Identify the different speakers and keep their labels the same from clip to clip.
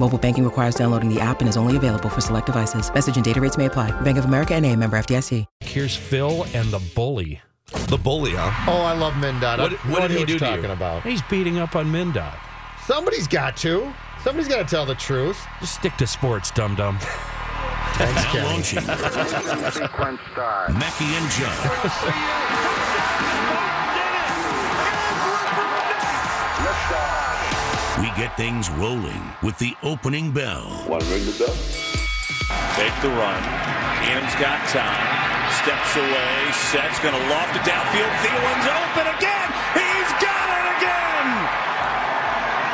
Speaker 1: Mobile banking requires downloading the app and is only available for select devices. Message and data rates may apply. Bank of America and a member FDIC.
Speaker 2: Here's Phil and the bully.
Speaker 3: The bully, huh?
Speaker 4: Oh, I love Mindot.
Speaker 3: What-
Speaker 4: I-
Speaker 3: what did
Speaker 4: know
Speaker 3: he do
Speaker 4: you're
Speaker 3: to you?
Speaker 4: about?
Speaker 2: He's beating up on Mindot.
Speaker 4: Somebody's got to. Somebody's got to tell the truth.
Speaker 2: Just stick to sports, dum dum.
Speaker 4: Thanks,
Speaker 5: Now
Speaker 4: Kenny.
Speaker 5: launching. Mackey and Judd. We get things rolling with the opening bell.
Speaker 6: Want to ring the bell?
Speaker 7: Take the run. Keenum's got time. Steps away. Sets. Going to loft it downfield. Thielen's open again. He's got it again.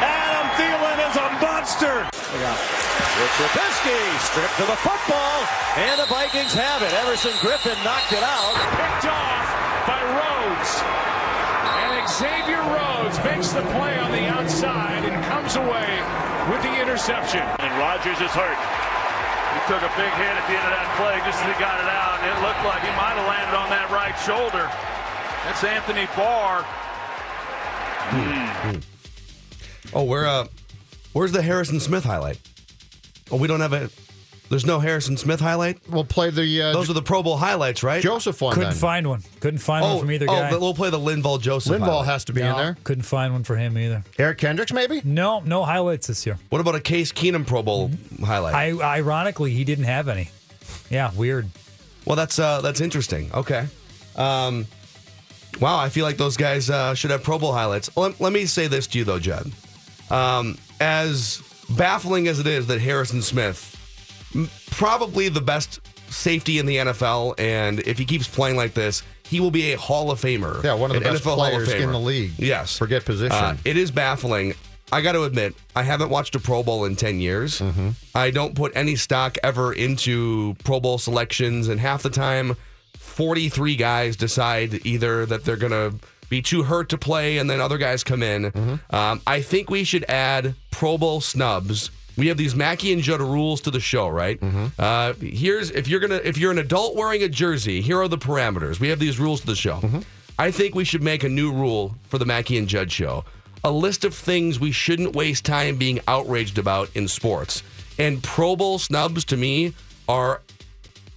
Speaker 7: Adam Thielen is a monster. Mitch Trubisky stripped to the football, and the Vikings have it. Everson Griffen knocked it out.
Speaker 8: picked off by Rhodes. And Xavier Rhodes makes the play on the outside and comes away with the interception.
Speaker 7: And Rodgers is hurt. He took a big hit at the end of that play just as he got it out, it looked like he might have landed on that right shoulder. That's Anthony Barr.
Speaker 3: Oh, where uh, where's the Harrison Smith highlight? Oh, we don't have a. There's no Harrison Smith highlight.
Speaker 4: We'll play the uh,
Speaker 3: Those are the Pro Bowl highlights, right?
Speaker 4: Joseph one.
Speaker 9: Couldn't
Speaker 4: then.
Speaker 9: find one. Couldn't find
Speaker 3: oh,
Speaker 9: one from either
Speaker 3: oh,
Speaker 9: guy.
Speaker 3: but we'll play the Linval Joseph.
Speaker 4: Linval
Speaker 3: highlight.
Speaker 4: has to be in there.
Speaker 9: Couldn't find one for him either.
Speaker 4: Eric Kendricks, maybe?
Speaker 9: No, no highlights this year.
Speaker 3: What about a Case Keenum Pro Bowl highlight?
Speaker 9: I ironically he didn't have any. Yeah, weird.
Speaker 3: well, that's uh, that's interesting. Okay. Um, wow, I feel like those guys uh, should have Pro Bowl highlights. Let, let me say this to you though, Judd. Um, as baffling as it is that Harrison Smith, m- probably the best safety in the NFL, and if he keeps playing like this, he will be a Hall of Famer.
Speaker 4: Yeah, one of the best
Speaker 3: NFL Hall of
Speaker 4: players in the league.
Speaker 3: Yes.
Speaker 4: Forget position.
Speaker 3: Uh, it is baffling. I got to admit, I haven't watched a Pro Bowl in 10 years.
Speaker 4: Mm-hmm.
Speaker 3: I don't put any stock ever into Pro Bowl selections, and half the time, 43 guys decide either that they're going to be too hurt to play, and then other guys come in.
Speaker 4: Mm-hmm.
Speaker 3: Um, I think we should add Pro Bowl snubs. We have these Mackey and Judd rules to the show, right?
Speaker 4: Mm-hmm.
Speaker 3: Uh, here's if you're gonna if you're an adult wearing a jersey, here are the parameters. We have these rules to the show.
Speaker 4: Mm-hmm.
Speaker 3: I think we should make a new rule for the Mackey and Judd show. A list of things we shouldn't waste time being outraged about in sports. And Pro Bowl snubs to me are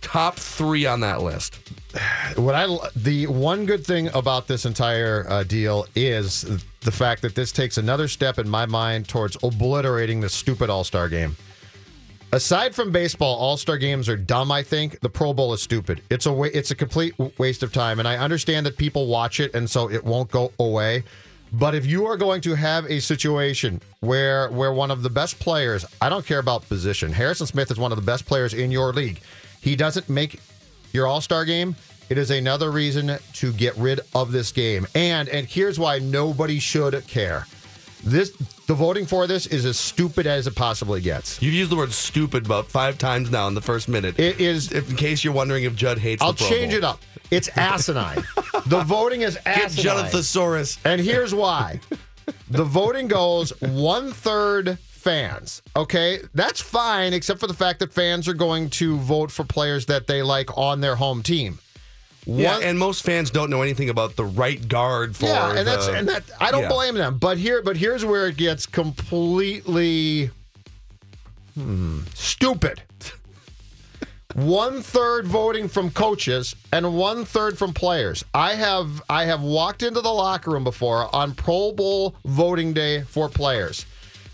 Speaker 3: top three on that list.
Speaker 4: What I the one good thing about this entire uh, deal is the fact that this takes another step in my mind towards obliterating the stupid All Star game. Aside from baseball, All Star games are dumb. I think the Pro Bowl is stupid. It's a wa- it's a complete waste of time, and I understand that people watch it, and so it won't go away. But if you are going to have a situation where where one of the best players, I don't care about position, Harrison Smith is one of the best players in your league. He doesn't make your All-Star game. It is another reason to get rid of this game. And and here's why nobody should care. This the voting for this is as stupid as it possibly gets.
Speaker 3: You've used the word stupid about five times now in the first minute.
Speaker 4: It is
Speaker 3: if, in case you're wondering if Judd hates
Speaker 4: I'll change it up. It's asinine. the voting is asinine.
Speaker 3: Get
Speaker 4: asinine.
Speaker 3: Thesaurus.
Speaker 4: And here's why. the voting goes one third fans. Okay, that's fine, except for the fact that fans are going to vote for players that they like on their home team.
Speaker 3: Yeah,
Speaker 4: One-
Speaker 3: and most fans don't know anything about the right guard for.
Speaker 4: yeah, and that's and that I don't
Speaker 3: yeah.
Speaker 4: blame them. But here, but here's where it gets completely hmm, stupid. One third voting from coaches and one third from players. I have I have walked into the locker room before on Pro Bowl voting day for players.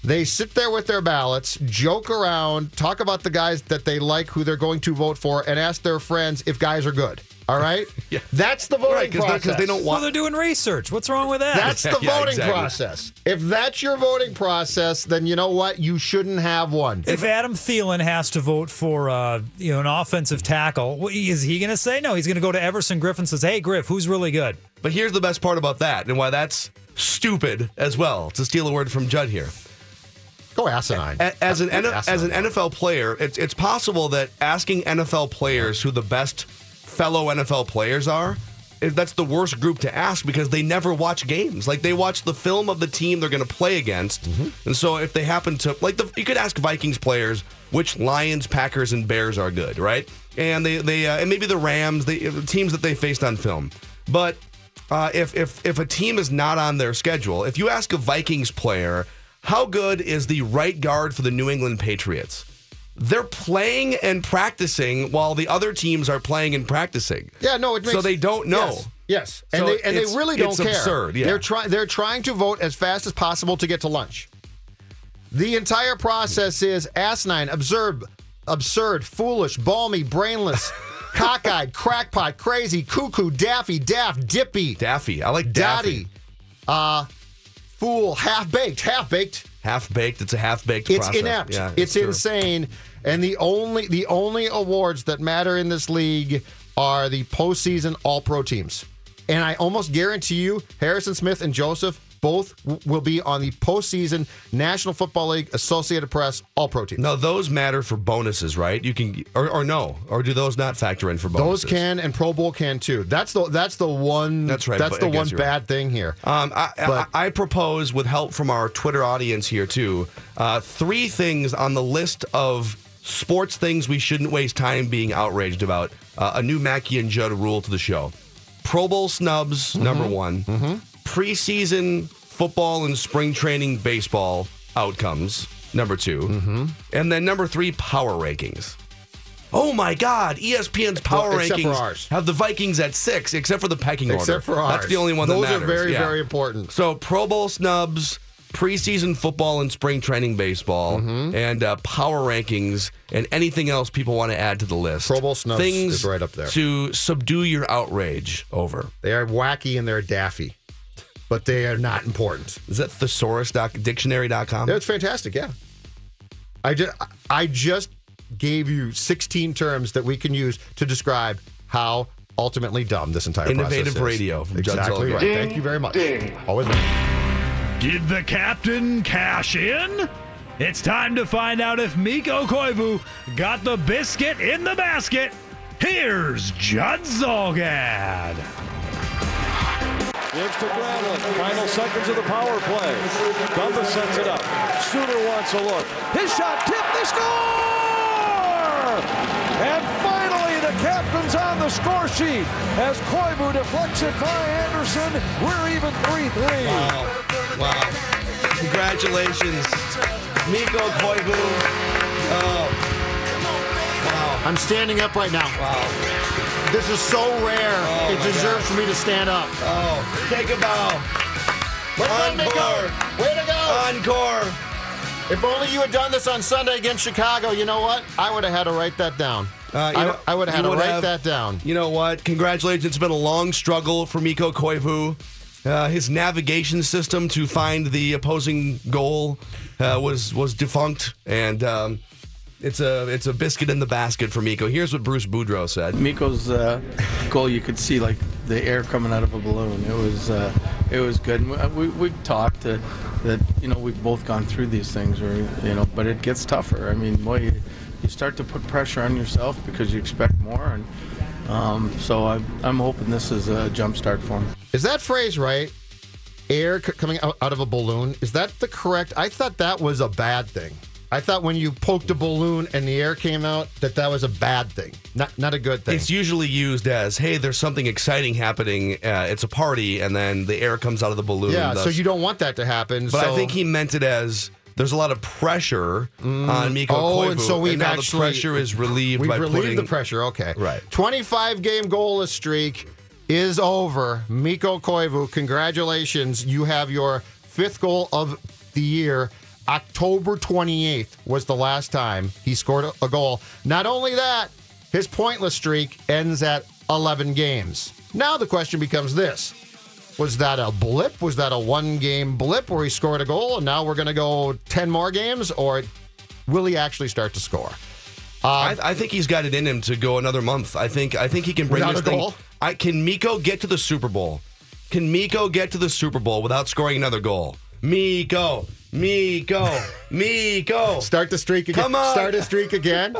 Speaker 4: They sit there with their ballots, joke around, talk about the guys that they like, who they're going to vote for, and ask their friends if guys are good. All right?
Speaker 3: Yeah.
Speaker 4: That's the voting
Speaker 3: Right, 'cause they're- 'cause they don't
Speaker 9: Well,
Speaker 3: want-
Speaker 9: they're doing research. What's wrong with that?
Speaker 4: That's the
Speaker 3: Yeah,
Speaker 4: voting
Speaker 3: exactly.
Speaker 4: process. If that's your voting process, then you know what? You shouldn't have one.
Speaker 9: if Adam Thielen has to vote for uh, you know an offensive tackle, is he going to say no? He's going to go to Everson Griffen and says, "Hey, Griff, who's really good?"
Speaker 3: But here's the best part about that, and why that's stupid as well. To steal a word from Judd here,
Speaker 4: Go asinine.
Speaker 3: A- as an
Speaker 4: That's
Speaker 3: as an. NFL player, it's it's possible that asking NFL players who the best fellow NFL players are, that's the worst group to ask because they never watch games. Like they watch the film of the team they're going to play against, and so if they happen to like, the, you could ask Vikings players which Lions, Packers, and Bears are good, right? And they they uh, and maybe the Rams, the the teams that they faced on film. But uh, if if if a team is not on their schedule, if you ask a Vikings player how good is the right guard for the New England Patriots, they're playing and practicing while the other teams are playing and practicing.
Speaker 4: Yeah, no, it makes
Speaker 3: so they don't know.
Speaker 4: Yes, yes. and
Speaker 3: So
Speaker 4: they and they really don't
Speaker 3: it's
Speaker 4: care.
Speaker 3: absurd, yeah.
Speaker 4: They're trying. They're trying to vote as fast as possible to get to lunch. The entire process is asinine, absurd, absurd, foolish, balmy, brainless, cockeyed, crackpot, crazy, cuckoo, daffy, daft, dippy,
Speaker 3: Daffy, I like Daffy.
Speaker 4: daddy, uh, fool, half baked, half baked.
Speaker 3: Half baked. It's a half baked.
Speaker 4: It's
Speaker 3: process.
Speaker 4: inept.
Speaker 3: Yeah,
Speaker 4: it's
Speaker 3: true.
Speaker 4: insane. And the only the only awards that matter in this league are the postseason All Pro teams. And I almost guarantee you, Harrison Smith and Joseph both will be on the postseason National Football League Associated Press All Pro team.
Speaker 3: Now those matter for bonuses, right? You can, or, or no, or do those not factor in for bonuses?
Speaker 4: Those can and Pro Bowl can too. That's the that's the one.
Speaker 3: That's right,
Speaker 4: That's the one
Speaker 3: you're right.
Speaker 4: bad thing here.
Speaker 3: Um, I,
Speaker 4: But-
Speaker 3: I, I propose, with help from our Twitter audience here too, uh, three things on the list of sports things we shouldn't waste time being outraged about. Uh, a new Mackey and Judd rule to the show: Pro Bowl snubs,
Speaker 4: Mm-hmm.
Speaker 3: number one; preseason football and spring training baseball outcomes, number 2
Speaker 4: Mm-hmm.
Speaker 3: and then number three, power rankings. Oh my God! ESPN's power
Speaker 4: Well,
Speaker 3: rankings
Speaker 4: ours.
Speaker 3: have the Vikings at six, except for the pecking order.
Speaker 4: Except for ours.
Speaker 3: That's the only one
Speaker 4: Those
Speaker 3: that matters.
Speaker 4: are very
Speaker 3: Yeah.
Speaker 4: very important.
Speaker 3: So Pro Bowl snubs, preseason football and spring training baseball,
Speaker 4: Mm-hmm.
Speaker 3: and uh, power rankings, and anything else people want to add to the list.
Speaker 4: Pro Bowl snubs
Speaker 3: things
Speaker 4: is right up there.
Speaker 3: to subdue your outrage over.
Speaker 4: They are wacky and they're daffy, but they are not important.
Speaker 3: Is that thesaurus.dictionary.com?
Speaker 4: That's fantastic. Yeah. I just I just gave you 16 terms that we can use to describe how ultimately dumb this entire
Speaker 3: Innovative
Speaker 4: process is.
Speaker 3: radio from
Speaker 4: exactly right. Thank you very much. Always.
Speaker 6: Did the captain cash in? It's time to find out if Mikko Koivu got the biscuit in the basket. Here's Judd Zulgad.
Speaker 7: Gives to Granlund. Final seconds of the power play. Dumba sets it up. Suter wants a look. His shot tipped. They score! And finally, the captain's on the score sheet as Koivu deflects it by Anderson. We're even 3-3.
Speaker 3: Wow. Wow. Congratulations. Mikko Koivu. Oh. Wow.
Speaker 4: I'm standing up right now.
Speaker 3: Wow.
Speaker 4: This is so rare.
Speaker 3: Oh,
Speaker 4: it deserves for me to stand up.
Speaker 3: Oh. Take a bow. Encore.
Speaker 4: Way to go.
Speaker 3: Encore.
Speaker 4: If only you had done this on Sunday against Chicago, you know what? I would have had to write that down.
Speaker 3: Uh,
Speaker 4: I,
Speaker 3: know-
Speaker 4: I would have had to write
Speaker 3: have-
Speaker 4: that down.
Speaker 3: You know what? Congratulations. It's been a long struggle for Mikko Koivu. Uh, his navigation system to find the opposing goal uh, was was defunct, and um, it's a it's a biscuit in the basket for Mikko. Here's what Bruce Boudreau said.
Speaker 10: Mikko's uh, goal, you could see like the air coming out of a balloon. It was uh, it was good. And we we talked uh, that you know we've both gone through these things, or you know, but it gets tougher. I mean, boy, you, you start to put pressure on yourself because you expect more, and um, so I, I'm hoping this is a jump start for him.
Speaker 4: Is that phrase right? Air c- coming out, out of a balloon. Is that the correct? I thought that was a bad thing. I thought when you poked a balloon and the air came out, that that was a bad thing, not not a good thing.
Speaker 3: It's usually used as, "Hey, there's something exciting happening. Uh, it's a party," and then the air comes out of the balloon.
Speaker 4: yeah, so you don't want that to happen.
Speaker 3: But
Speaker 4: so-
Speaker 3: I think he meant it as there's a lot of pressure on Mikko
Speaker 4: Oh,
Speaker 3: Koivu,
Speaker 4: and so we've
Speaker 3: now
Speaker 4: actually
Speaker 3: the pressure is relieved
Speaker 4: We've relieved
Speaker 3: putting
Speaker 4: the pressure. Okay,
Speaker 3: Right.
Speaker 4: 25 game goalless streak is over. Mikko Koivu, congratulations! You have your fifth goal of the year. October 28th was the last time he scored a- goal. Not only that, his pointless streak ends at 11 games. Now the question becomes this Was that a blip? Was that a one game blip where he scored a goal and now we're going to go 10 more games? Or will he actually start to score?
Speaker 3: Uh, I, I think he's got it in him to go another month. I think I think he can bring this thing.
Speaker 4: goal?
Speaker 3: I can Mikko get to the Super Bowl. Can Mikko get to the Super Bowl without scoring another goal? Mikko, Mikko, Mikko.
Speaker 4: Start the streak again.
Speaker 3: Come on.
Speaker 4: Start a streak again.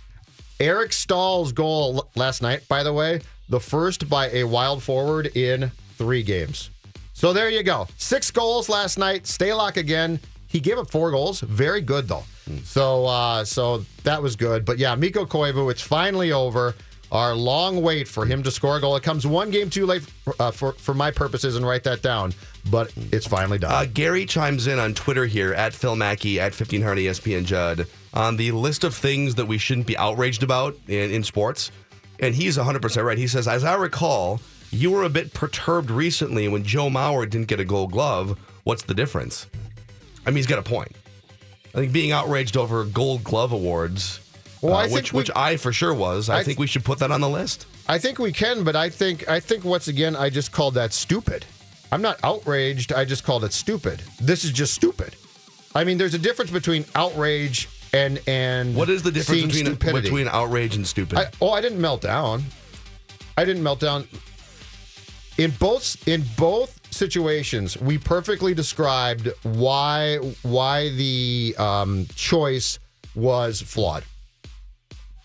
Speaker 4: Eric Staal's goal last night, by the way, the first by a wild forward in three games. So there you go. Six goals last night. Stalock again. He gave up four goals. Very good though. So uh, so that was good. But yeah, Mikko Koivu, it's finally over. Our long wait for him to score a goal. It comes one game too late for, uh, for for my purposes, and write that down. But it's finally done.
Speaker 3: Uh, Gary chimes in on Twitter here at Phil Mackey at 1500 ESPN Judd on the list of things that we shouldn't be outraged about in, in sports. And he's 100% right. He says, As I recall, you were a bit perturbed recently when Joe Mauer didn't get a gold glove. What's the difference? I mean, he's got a point. I think being outraged over gold glove awards,
Speaker 4: Well,
Speaker 3: uh,
Speaker 4: I
Speaker 3: which,
Speaker 4: we-
Speaker 3: which I for sure was, I,
Speaker 4: I
Speaker 3: think we should put that on the list.
Speaker 4: I think we can, but I think I think once again I just called that stupid. I'm not outraged. I just called it stupid. This is just stupid. I mean, there's a difference between outrage and and
Speaker 3: What is the difference between,
Speaker 4: stupidity.
Speaker 3: between outrage and stupid?
Speaker 4: I, oh, I didn't melt down. I didn't melt down. In both in both situations, we perfectly described why why the um, choice was flawed.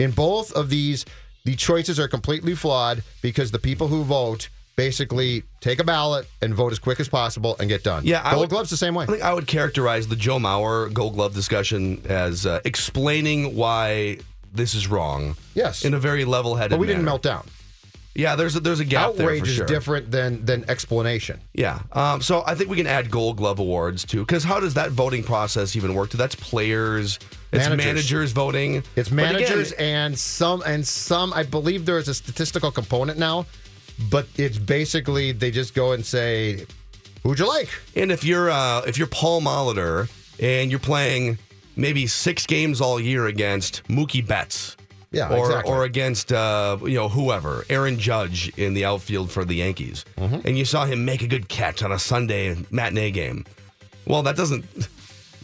Speaker 4: In both of these, the choices are completely flawed because the people who vote basically take a ballot and vote as quick as possible and get done.
Speaker 3: Yeah, I
Speaker 4: Gold
Speaker 3: would-
Speaker 4: gloves the same way.
Speaker 3: I think I would characterize the Joe Mauer Gold Glove discussion as uh, explaining why this is wrong.
Speaker 4: Yes.
Speaker 3: in a very level-headed.
Speaker 4: But we didn't melt down.
Speaker 3: Yeah, there's a, there's a gap there
Speaker 4: Outrage
Speaker 3: for
Speaker 4: is
Speaker 3: sure.
Speaker 4: different than than explanation.
Speaker 3: Yeah. Um, so I think we can add Gold Glove awards too, because how does that voting process even work? That's players, it's
Speaker 4: Managers.
Speaker 3: managers, voting.
Speaker 4: It's
Speaker 3: But again,
Speaker 4: managers and some and some. I believe there is a statistical component now, but it's basically they just go and say, "Who'd you like?"
Speaker 3: And if you're uh, if you're Paul Molitor and you're playing maybe six games all year against Mookie Betts,
Speaker 4: Yeah,
Speaker 3: or
Speaker 4: exactly.
Speaker 3: or against uh, you know whoever, Aaron Judge in the outfield for the Yankees,
Speaker 4: Mm-hmm.
Speaker 3: and you saw him make a good catch on a Sunday matinee game. Well, that doesn't.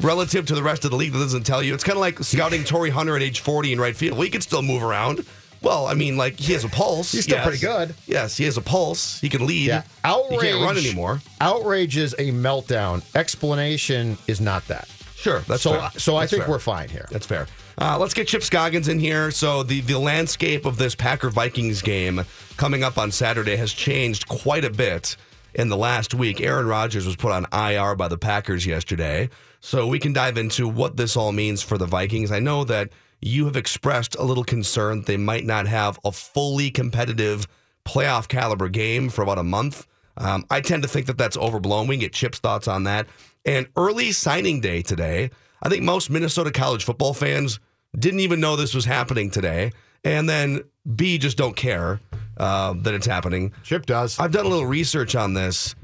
Speaker 3: Relative to the rest of the league, that doesn't tell you. It's kind of like scouting Torii Hunter at age 40 in right field. Well, he can still move around. Well, I mean, like he has a pulse.
Speaker 4: He's still
Speaker 3: yes.
Speaker 4: pretty good.
Speaker 3: Yes, he has a pulse. He can lead.
Speaker 4: Yeah, outrage.
Speaker 3: He can't run anymore.
Speaker 4: Outrage is a meltdown. Explanation is not that.
Speaker 3: Sure, that's
Speaker 4: so.
Speaker 3: fair.
Speaker 4: So I
Speaker 3: That's
Speaker 4: think
Speaker 3: fair.
Speaker 4: we're fine here.
Speaker 3: That's fair. Uh, let's get Chip Scoggins in here. So the the landscape of this Packer Vikings game coming up on Saturday has changed quite a bit in the last week. Aaron Rodgers was put on IR by the Packers yesterday, so we can dive into what this all means for the Vikings. I know that you have expressed a little concern they might not have a fully competitive playoff caliber game for about a month. Um, I tend to think that that's overblown. We can get Chip's thoughts on that. And early signing day today, I think most Minnesota college football fans didn't even know this was happening today. And then B just don't care uh, that it's happening.
Speaker 4: Chip does.
Speaker 3: I've done a little research on this.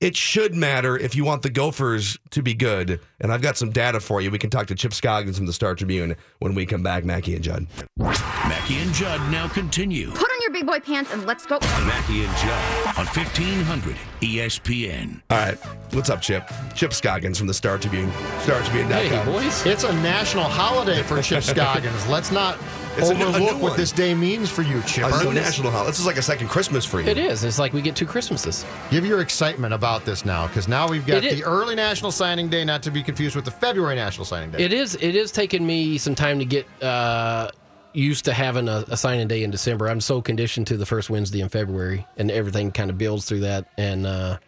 Speaker 3: It should matter if you want the Gophers to be good. And I've got some data for you. We can talk to Chip Scoggins from the Star Tribune when we come back, Mackey and Judd.
Speaker 5: Mackey and Judd now continue.
Speaker 11: Put on your big boy pants and let's go.
Speaker 5: Mackey and Judd on E 1500 ESPN.
Speaker 3: All right. What's up, Chip? Chip Scoggins from the Star Tribune. StarTribune.com.
Speaker 4: It's a national holiday for Chip Scoggins. Let's not
Speaker 3: It's a new- a
Speaker 4: overlook
Speaker 3: new
Speaker 4: what
Speaker 3: one.
Speaker 4: this day means for you, Chipper.
Speaker 3: A new national holiday. This is like a second Christmas for you.
Speaker 12: It is. It's like we get two Christmases.
Speaker 4: Give your excitement about this now, because now we've got
Speaker 12: It is-
Speaker 4: the early National Signing Day, not to be confused with the February National Signing Day.
Speaker 12: It is. It is taking me some time to get uh, used to having a, a signing day in December. I'm so conditioned to the first Wednesday in February, and everything kind of builds through that. And uh,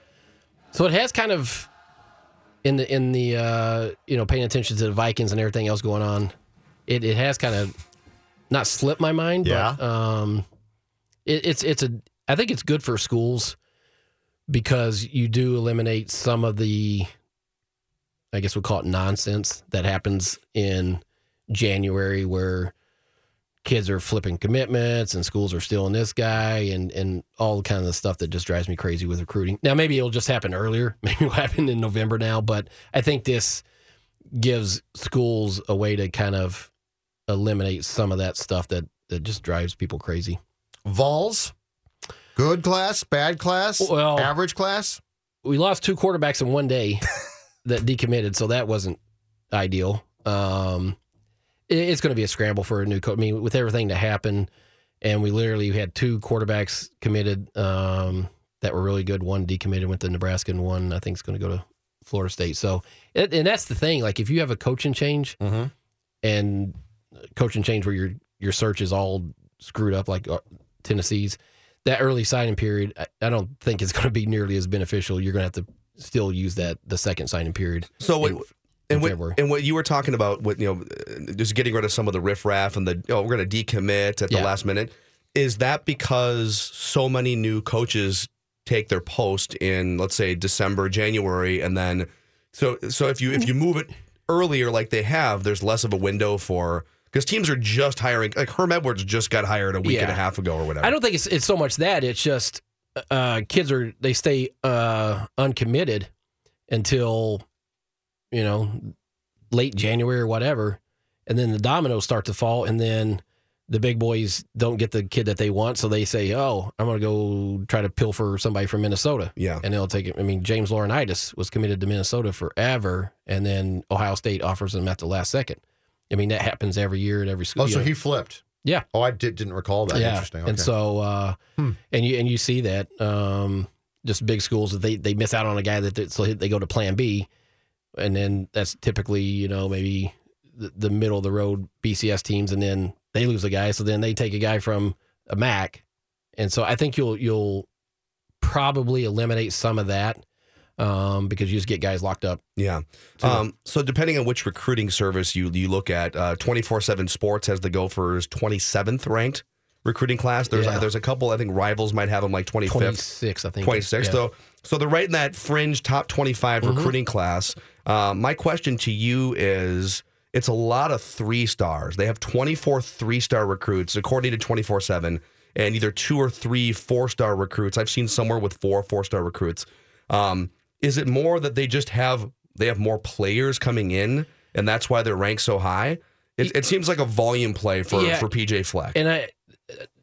Speaker 12: so it has kind of in the in the uh, you know paying attention to the Vikings and everything else going on. It it has kind of not slipped my mind.
Speaker 4: Yeah.
Speaker 12: But, um, it, it's it's a. I think it's good for schools because you do eliminate some of the I guess we'll call it nonsense that happens in January where kids are flipping commitments and schools are stealing this guy and, and all the kind of the stuff that just drives me crazy with recruiting. Now, maybe it'll just happen earlier. Maybe it'll happen in November now, but I think this gives schools a way to kind of eliminate some of that stuff that that just drives people crazy.
Speaker 4: Vols, good class, bad class,
Speaker 12: Well-
Speaker 4: average class.
Speaker 12: We lost two quarterbacks in one day that decommitted, so that wasn't ideal. Um, it's going to be a scramble for a new coach. I mean, with everything to happen, and we literally had two quarterbacks committed um, that were really good. One decommitted, went to Nebraska, and one I think is going to go to Florida State. So, and and that's the thing. Like, if you have a coaching change
Speaker 4: Mm-hmm.
Speaker 12: and coaching change where your your search is all screwed up, like uh, Tennessee's, that early signing period, I, I don't think it's going to be nearly as beneficial. You're going to have to still use that the second signing period.
Speaker 3: So
Speaker 12: in
Speaker 3: and what, and what you were talking about, with you know, just getting rid of some of the riffraff and the oh, we're going to decommit at the
Speaker 12: Yeah.
Speaker 3: last minute. Is that because so many new coaches take their post in, let's say, December, January, and then so so if you if you move it earlier, like they have, there's less of a window for because teams are just hiring. Like Herm Edwards just got hired a week and a half ago or whatever.
Speaker 12: I don't think it's it's so much that it's just uh, kids are they stay uh, uncommitted until you know late January or whatever, and then the dominoes start to fall, and then the big boys don't get the kid that they want, so they say, "Oh, I'm going to go try to pilfer somebody from Minnesota."
Speaker 3: Yeah,
Speaker 12: and they'll take it. I mean, James Laurinaitis was committed to Minnesota forever, and then Ohio State offers him at the last second. I mean, that happens every year at every school.
Speaker 4: Oh, so
Speaker 12: know.
Speaker 4: he flipped.
Speaker 12: Yeah.
Speaker 4: Oh, I did, didn't recall that. Interesting. Okay.
Speaker 12: And so, uh,
Speaker 4: Hmm.
Speaker 12: and you and you see that um, just big schools that they they miss out on a guy that they, so they go to Plan B, and then that's typically you know maybe the, the middle of the road BCS teams, and then they lose a guy, so then they take a guy from a MAC, and so I think you'll you'll probably eliminate some of that um, because you just get guys locked up.
Speaker 3: Yeah. Um, so depending on which recruiting service you you look at, twenty four seven Sports has the Gophers twenty seventh ranked recruiting class. There's
Speaker 12: Yeah.
Speaker 3: there's a couple. I think rivals might have them like twenty fifth,
Speaker 12: 26, I think.
Speaker 3: twenty sixth.
Speaker 12: Yeah.
Speaker 3: So so they're right in that fringe top twenty
Speaker 12: Mhm.
Speaker 3: recruiting class. Um, my question to you is. It's a lot of three stars. They have 24 three star recruits, according to 24 7, and either two or three four star recruits. I've seen somewhere with four four star recruits. Um, is it more that they just have they have more players coming in, and that's why they're ranked so high? It, it seems like a volume play for
Speaker 12: Yeah.
Speaker 3: for PJ Fleck.
Speaker 12: And I,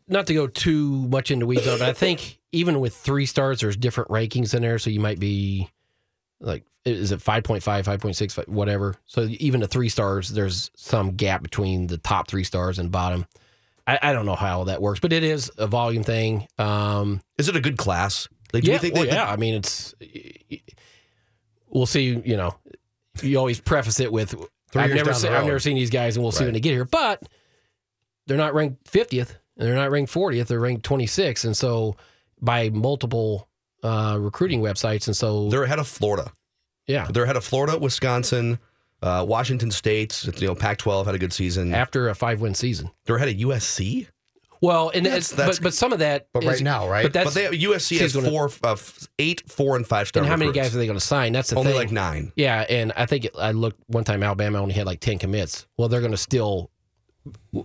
Speaker 12: not to go too much into weeds on it, but I think even with three stars, there's different rankings in there. So you might be like, is it 5.5, 5.6, whatever. So even the three stars, there's some gap between the top three stars and bottom. I, I don't know how that works, but it is a volume thing. Um,
Speaker 3: is it a good class? Like, do
Speaker 12: yeah,
Speaker 3: you think
Speaker 12: well,
Speaker 3: they-
Speaker 12: yeah. I mean, it's. We'll see. You know, you always preface it with,
Speaker 4: Three
Speaker 12: "I've never seen, I've never seen these guys, and we'll see when they get here." But they're not ranked fiftieth, and they're not ranked fortieth. They're ranked twenty sixth, and so by multiple uh, recruiting websites, and so
Speaker 3: they're ahead of Florida.
Speaker 12: Yeah,
Speaker 3: they're ahead of Florida, Wisconsin, uh, Washington State. You know, Pac-12 had a good season
Speaker 12: after a five-win season.
Speaker 3: They're ahead of USC.
Speaker 12: Well, and
Speaker 3: That's-
Speaker 12: it's,
Speaker 3: that's-
Speaker 12: but but some of that,
Speaker 3: But
Speaker 12: is-
Speaker 3: right now, right?
Speaker 12: But, that's,
Speaker 3: But they USC has
Speaker 12: she's gonna-
Speaker 3: four, uh, eight, four, and five star.
Speaker 12: And how many guys are they going to sign? That's the
Speaker 3: Only
Speaker 12: thing.
Speaker 3: like nine.
Speaker 12: Yeah, and I think it, I looked one time. Alabama only had like ten commits. Well, they're going to still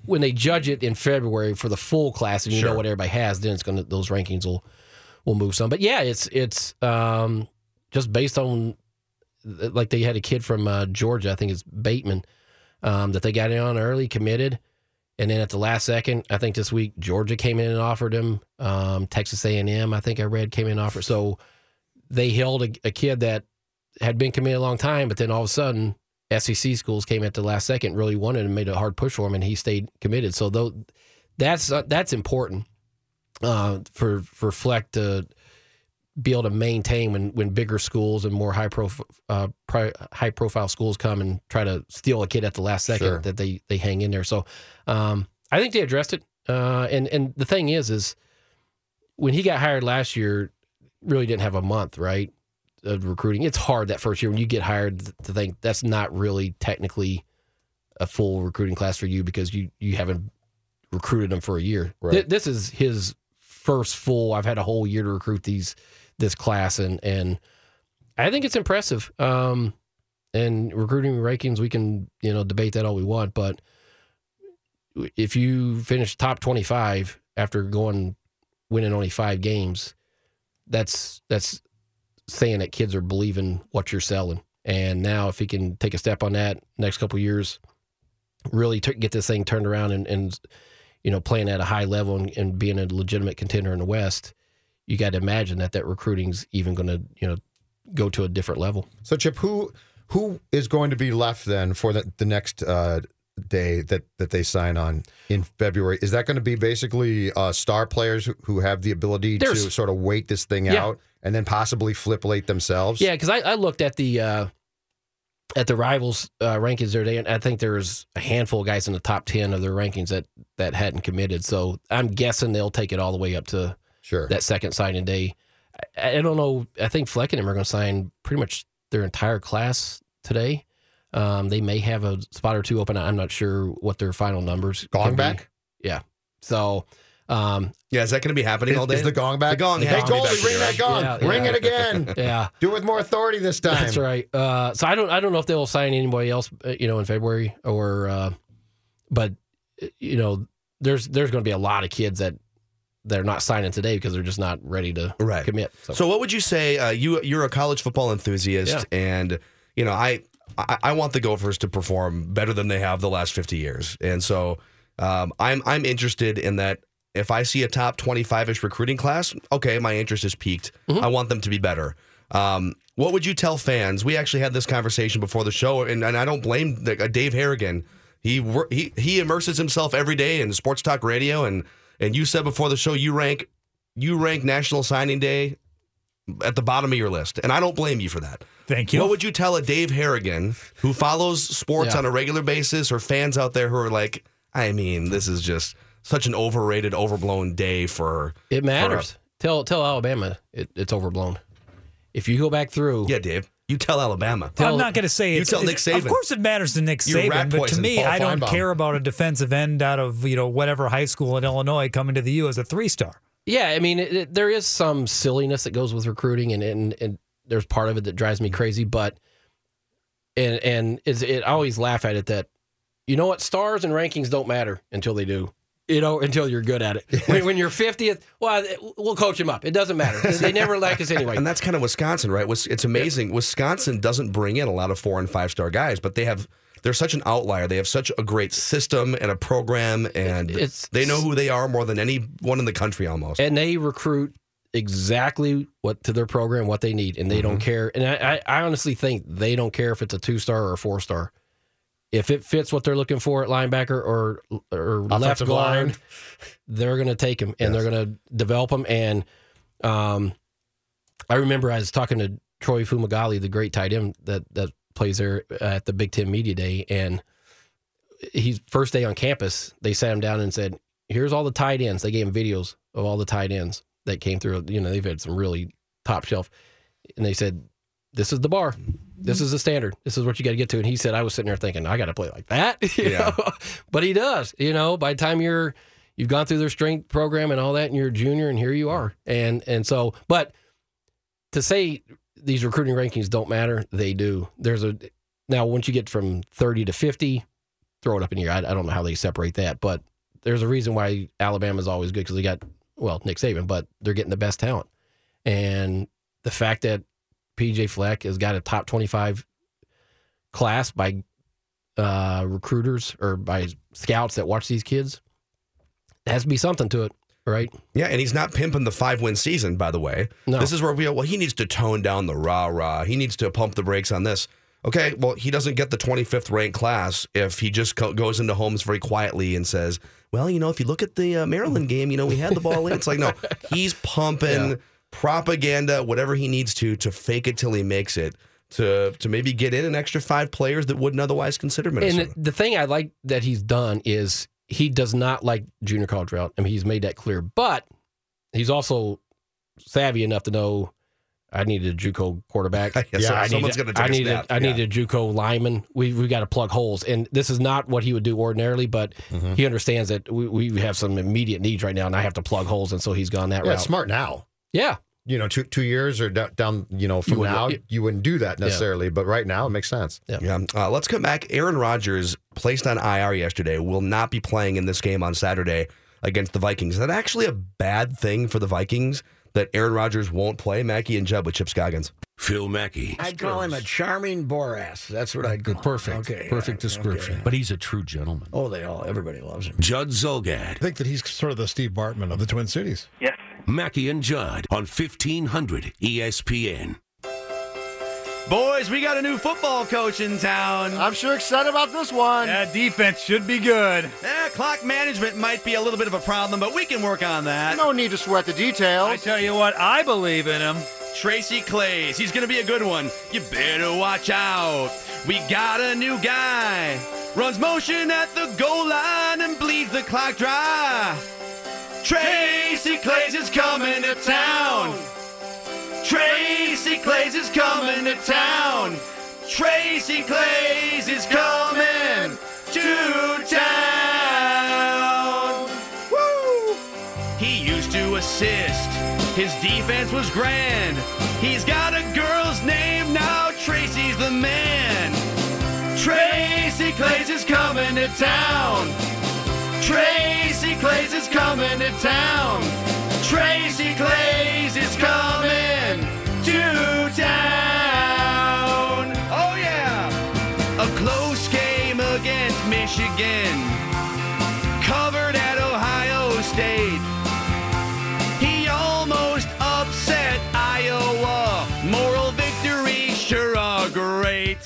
Speaker 12: when they judge it in February for the full class, and you
Speaker 3: Sure.
Speaker 12: know what everybody has, then it's going to those rankings will will move some. But yeah, it's it's um, just based on like they had a kid from uh, Georgia, I think it's Bateman, um, that they got in on early, committed. And then at the last second, I think this week Georgia came in and offered him. Um, Texas A&M, I think I read, came in and offered. So they held a, a kid that had been committed a long time, but then all of a sudden SEC schools came at the last second, really wanted and made a hard push for him, and he stayed committed. So though that's uh, that's important uh, for for Fleck to be able to maintain when when bigger schools and more high prof, uh, pri- high profile schools come and try to steal a kid at the last second
Speaker 4: Sure.
Speaker 12: that they they hang in there. So um, I think they addressed it. Uh, and and the thing is, is when he got hired last year, really didn't have a month right of recruiting. It's hard that first year when you get hired to think that's not really technically a full recruiting class for you because you you haven't recruited them for a year.
Speaker 4: Right.
Speaker 12: Th- this is his first full. I've had a whole year to recruit these this class, and and I think it's impressive. Um, and recruiting rankings, we can you know debate that all we want, but if you finish top twenty five after going winning only five games, that's that's saying that kids are believing what you're selling. And now, if he can take a step on that next couple years, really t- get this thing turned around and, and you know playing at a high level and, and being a legitimate contender in the West, you got to imagine that that recruiting's even going to you know go to a different level.
Speaker 4: So, Chip, who who is going to be left then for the, the next uh, day that, that they sign on in February? Is that going to be basically uh, star players who, have the ability
Speaker 12: There's-
Speaker 4: to sort of wait this thing
Speaker 12: Yeah.
Speaker 4: out and then possibly flip late themselves?
Speaker 12: Yeah, because I, I looked at the uh, at the rivals uh, rankings the other day, and I think there's a handful of guys in the top ten of their rankings that that hadn't committed. So I'm guessing they'll take it all the way up to
Speaker 4: sure
Speaker 12: that second signing day. I, I don't know. I think Fleck and him are going to sign pretty much their entire class today. Um, they may have a spot or two open. I'm not sure what their final numbers.
Speaker 4: Gong
Speaker 12: can be.
Speaker 4: back?
Speaker 12: Yeah. So. Um,
Speaker 3: yeah, is that going to be happening
Speaker 4: Is,
Speaker 3: all day?
Speaker 4: is the gong back?
Speaker 3: The gong
Speaker 4: Hey,
Speaker 3: has to be
Speaker 4: Goldie, ring that gong.
Speaker 12: Yeah,
Speaker 4: ring it again.
Speaker 12: yeah.
Speaker 4: Do it with more authority this time.
Speaker 12: That's right. Uh, so I don't I don't know if they'll sign anybody else, uh, you know, in February or, uh, but uh, you know, there's there's going to be a lot of kids that they're not signing today because they're just not ready to
Speaker 3: Right.
Speaker 12: commit.
Speaker 3: So, what would you say? Uh, you you're a college football enthusiast, and you know I, I I want the Gophers to perform better than they have the last 50 years, and so um, I'm I'm interested in that. If I see a top 25 ish recruiting class, okay, my interest is peaked. I want them to be better. Um, what would you tell fans? We actually had this conversation before the show, and, and I don't blame the, uh, Dave Harrigan. He he he immerses himself every day in sports talk radio, and and you said before the show you rank you rank National Signing Day at the bottom of your list, and I don't blame you for that.
Speaker 9: Thank you.
Speaker 3: What would you tell a Dave Harrigan who follows sports
Speaker 12: Yeah.
Speaker 3: on a regular basis, or fans out there who are like, I mean, this is just such an overrated, overblown day for
Speaker 12: It matters. tell tell Alabama it, it's overblown. If you go back through,
Speaker 3: yeah, Dave, you tell Alabama.
Speaker 9: I'm not going to say
Speaker 3: You
Speaker 9: it's,
Speaker 3: tell Nick
Speaker 9: it's- Of course, it matters to Nick
Speaker 3: You're
Speaker 9: Saban, but to me,
Speaker 3: Paul
Speaker 9: I don't
Speaker 3: Finebaum.
Speaker 9: care about a defensive end out of you know whatever high school in Illinois coming to the U as a three star.
Speaker 12: Yeah, I mean, it, it- there is some silliness that goes with recruiting, and, and and there's part of it that drives me crazy. But and and is it I always laugh at it that you know what stars and rankings don't matter until they do. You know, until you're good at it. When, when you're 50th, well, we'll coach him up. It doesn't matter. They never like us anyway.
Speaker 3: And that's kind of Wisconsin, right? It's amazing. Wisconsin doesn't bring in a lot of four and five star guys, but they have. They're such an outlier. They have such a great system and a program, and
Speaker 12: It's-
Speaker 3: they know who they are more than anyone in the country almost.
Speaker 12: and they recruit exactly what to their program what they need and they mm-hmm. don't care and I I honestly think they don't care if it's a two star or a four star if it fits what they're looking for at linebacker or or left guard
Speaker 4: line.
Speaker 12: they're going to take them and
Speaker 4: Yes.
Speaker 12: they're going to develop them and um I remember I was talking to Troy Fumagalli the great tight end that that plays there at the Big 10 Media Day. And he's first day on campus they sat him down and said here's all the tight ends. They gave him videos of all the tight ends that came through. You know they've had some really top shelf. And they said this is the bar this is the standard. This is what you got to get to. And he said i was sitting there thinking i got to play like that. You
Speaker 3: Yeah.
Speaker 12: know? but he does you know? By the time you're you've gone through their strength program and all that and you're a junior and here you are. And and so but to say these recruiting rankings don't matter they do. There's a now once you get from 30 to 50 throw it up in here. I, I don't know how they separate that, but there's a reason why Alabama's always good because they got well Nick Saban, but they're getting the best talent, and the fact that PJ Fleck has got a top 25 class by uh, recruiters or by scouts that watch these kids, there has to be something to it, right?
Speaker 3: Yeah, and he's not pimping the five win season, by the way.
Speaker 12: No.
Speaker 3: This is where we go, well, he needs to tone down the rah rah. He needs to pump the brakes on this. Okay, well, he doesn't get the 25th ranked class if he just co- goes into homes very quietly and says, well, you know, if you look at the uh, Maryland game, you know, we had the ball in. It's like, no, he's pumping
Speaker 12: Yeah.
Speaker 3: Propaganda, whatever he needs to, to fake it till he makes it. To, to maybe get in an extra five players that wouldn't otherwise consider Minnesota.
Speaker 12: And the, the thing I like that he's done is he does not like junior college route. I mean, he's made that clear, but he's also savvy enough to know I need a JUCO quarterback.
Speaker 3: Yeah, so
Speaker 12: I
Speaker 3: someone's
Speaker 12: need,
Speaker 3: gonna take
Speaker 12: I
Speaker 3: a
Speaker 12: need
Speaker 3: snap.
Speaker 12: A, I need
Speaker 3: Yeah.
Speaker 12: a JUCO lineman. We we got to plug holes, and this is not what he would do ordinarily. But
Speaker 4: Mm-hmm.
Speaker 12: he understands that we, we have some immediate needs right now, and I have to plug holes, and so he's gone that
Speaker 4: Yeah,
Speaker 12: route.
Speaker 4: smart now.
Speaker 12: Yeah,
Speaker 4: You know, two two years or down, down you know, from
Speaker 12: wouldn't-
Speaker 4: now,
Speaker 12: yeah.
Speaker 4: you wouldn't do that necessarily. But right now, it makes sense.
Speaker 3: Yeah. Uh, let's come back. Aaron Rodgers, placed on IR yesterday, will not be playing in this game on Saturday against the Vikings. Is that actually a bad thing for the Vikings that Aaron Rodgers won't play? Mackey and Judd with Chip Scoggins.
Speaker 5: Phil Mackey.
Speaker 13: I'd call him a charming Boras. That's what I'd call
Speaker 14: Perfect.
Speaker 13: Okay.
Speaker 14: Perfect
Speaker 13: yeah,
Speaker 14: description.
Speaker 13: okay.
Speaker 2: But he's a true gentleman.
Speaker 13: Oh, they all, everybody loves him.
Speaker 5: Judd Zulgad.
Speaker 14: I think that he's sort of the Steve Bartman of the Twin Cities.
Speaker 7: Yes.
Speaker 5: Mackey and Judd on E 1500 ESPN.
Speaker 3: Boys, we got a new football coach in town.
Speaker 4: I'm sure excited about this one.
Speaker 6: That defense should be good.
Speaker 3: Eh, clock management might be a little bit of a problem, but we can work on that.
Speaker 4: No need to sweat the details.
Speaker 6: I tell you what, I believe in him.
Speaker 3: Tracy Claeys, he's gonna be a good one. You better watch out. We got a new guy. Runs motion at the goal line and bleeds the clock dry. Tracy Claeys is coming to town. Tracy Claeys is coming to town. Tracy Claeys is coming to town. Woo! He used to assist. His defense was grand. He's got a girl's name now. Tracy's the man. Tracy Claeys is coming to town. Claeys is coming to town. Tracy Claeys is coming to town. Oh, yeah. A close game against Michigan. Covered at Ohio State. He almost upset Iowa. Moral victories sure are great.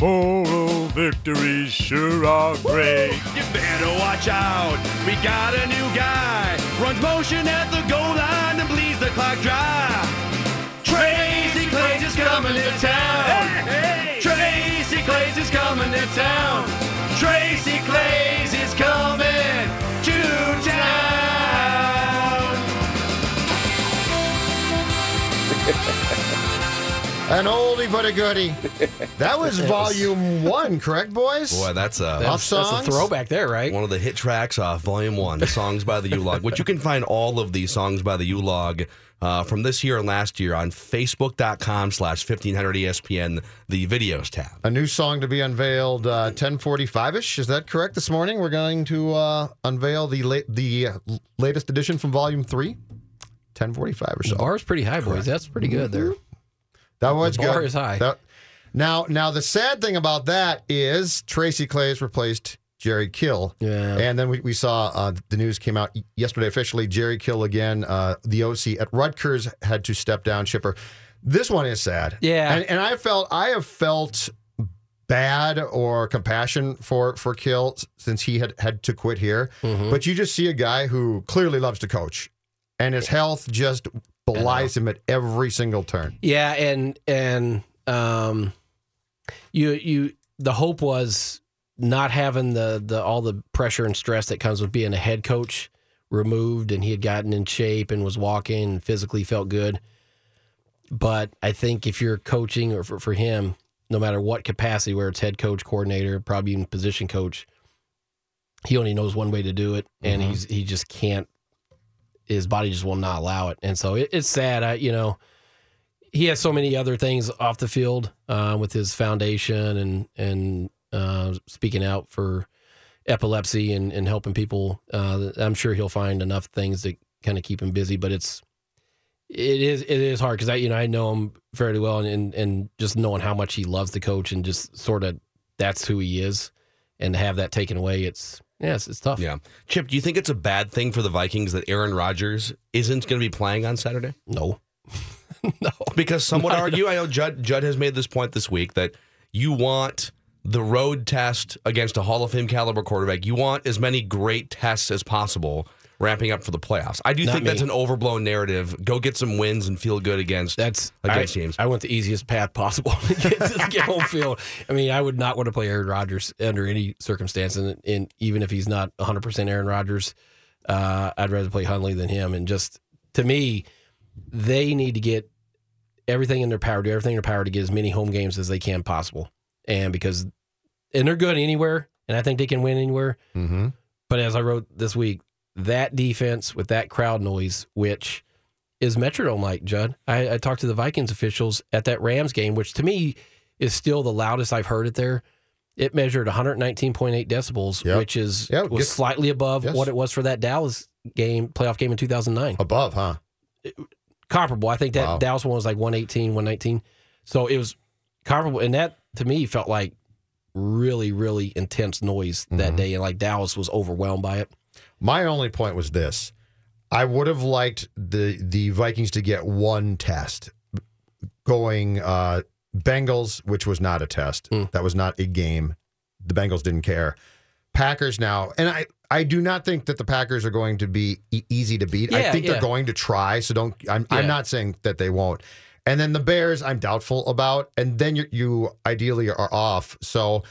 Speaker 6: Moral victories sure are great.
Speaker 3: You better watch out. We got a new guy. Runs motion at the goal line and bleeds the clock dry. Tracy Claeys is coming to town. Tracy Claeys is coming to town. Tracy Claeys is coming to town.
Speaker 4: An oldie but a goodie. That was volume one, correct, boys?
Speaker 3: Boy, that's a
Speaker 4: Off songs?
Speaker 12: there, right?
Speaker 3: One of the hit tracks off Volume One, "Songs by the U-Log," which you can find all of these songs by the U-Log uh, from this year and last year on Facebook.com/slash 1500 ESPN, the videos tab.
Speaker 4: A new song to be unveiled uh, 1045-ish. Is that correct this morning? We're going to uh, unveil the la- the uh, latest edition from volume three. 1045 or so.
Speaker 12: The bar's pretty high, boys. That's pretty good there.
Speaker 4: That was
Speaker 12: The bar
Speaker 4: good.
Speaker 12: is high.
Speaker 4: That- now, now the sad thing about that is Tracy Clay has replaced Jerry Kill.
Speaker 12: Yeah.
Speaker 4: And then we, we saw uh, the news came out yesterday officially. Jerry Kill again, uh, the OC at Rutgers had to step down. Chipper, this one is sad.
Speaker 12: Yeah.
Speaker 4: And, and I felt I have felt bad or compassion for for Kill since he had had to quit here.
Speaker 12: Mm-hmm.
Speaker 4: But you just see a guy who clearly loves to coach, and his health just belies him at every single turn.
Speaker 12: Yeah, and and um, you you the hope was not having the the all the pressure and stress that comes with being a head coach removed, and he had gotten in shape and was walking and physically felt good. But I think if you're coaching or for, for him, no matter what capacity, where it's head coach, coordinator, probably even position coach, he only knows one way to do it, and
Speaker 4: Mhm.
Speaker 12: he's he just can't. His body just will not allow it, and so it, it's sad. I you know he has so many other things off the field uh, with his foundation and and uh, speaking out for epilepsy and, and helping people. Uh, I'm sure he'll find enough things to kind of keep him busy, but it's it is it is hard because I you know I know him fairly well and, and and just knowing how much he loves the coach and just sort of that's who he is, and to have that taken away, it's it's, it's tough.
Speaker 3: Yeah. Chip, do you think it's a bad thing for the Vikings that Aaron Rodgers isn't going to be playing on Saturday?
Speaker 12: No.
Speaker 3: no. Because some would argue, I know Judd, Judd has made this point this week, that you want the road test against a Hall of Fame caliber quarterback. You want as many great tests as possible ramping up for the playoffs. I do
Speaker 12: Not
Speaker 3: think
Speaker 12: me.
Speaker 3: that's an overblown narrative. Go get some wins and feel good against
Speaker 12: that's
Speaker 3: against
Speaker 12: I,
Speaker 3: teams.
Speaker 12: I went the easiest path possible to get, to get home field. I mean, I would not want to play Aaron Rodgers under any circumstance, and, and even if he's not 100 percent Aaron Rodgers, uh, I'd rather play Hundley than him. And just to me, they need to get everything in their power, do everything in their power to get as many home games as they can possible, and because and they're good anywhere, and I think they can win anywhere.
Speaker 4: Mm-hmm.
Speaker 12: But as I wrote this week, that defense with that crowd noise, which is Metrodome like, Judd. I, I talked to the Vikings officials at that Rams game, which to me is still the loudest I've heard it there. It measured 119.8 decibels,
Speaker 4: Yep.
Speaker 12: which is
Speaker 4: Yeah,
Speaker 12: was
Speaker 4: gets-
Speaker 12: slightly above
Speaker 4: yes.
Speaker 12: what it was for that Dallas game, playoff game in 2009.
Speaker 4: Above, huh?
Speaker 12: comparable. I think that
Speaker 4: Wow.
Speaker 12: Dallas one was like 118, 119. So it was comparable. And that to me felt like really, really intense noise
Speaker 4: Mm-hmm.
Speaker 12: that day. And like Dallas was overwhelmed by it.
Speaker 4: My only point was this: I would have liked the the Vikings to get one test going. Uh, Bengals, which was not a test,
Speaker 12: Hmm.
Speaker 4: that was not a game. The Bengals didn't care. Packers now, and I I do not think that the Packers are going to be e- easy to beat. I think
Speaker 12: yeah.
Speaker 4: they're going to try. So don't. I'm I'm not saying that they won't. And then the Bears, I'm doubtful about. And then you, you ideally are off. So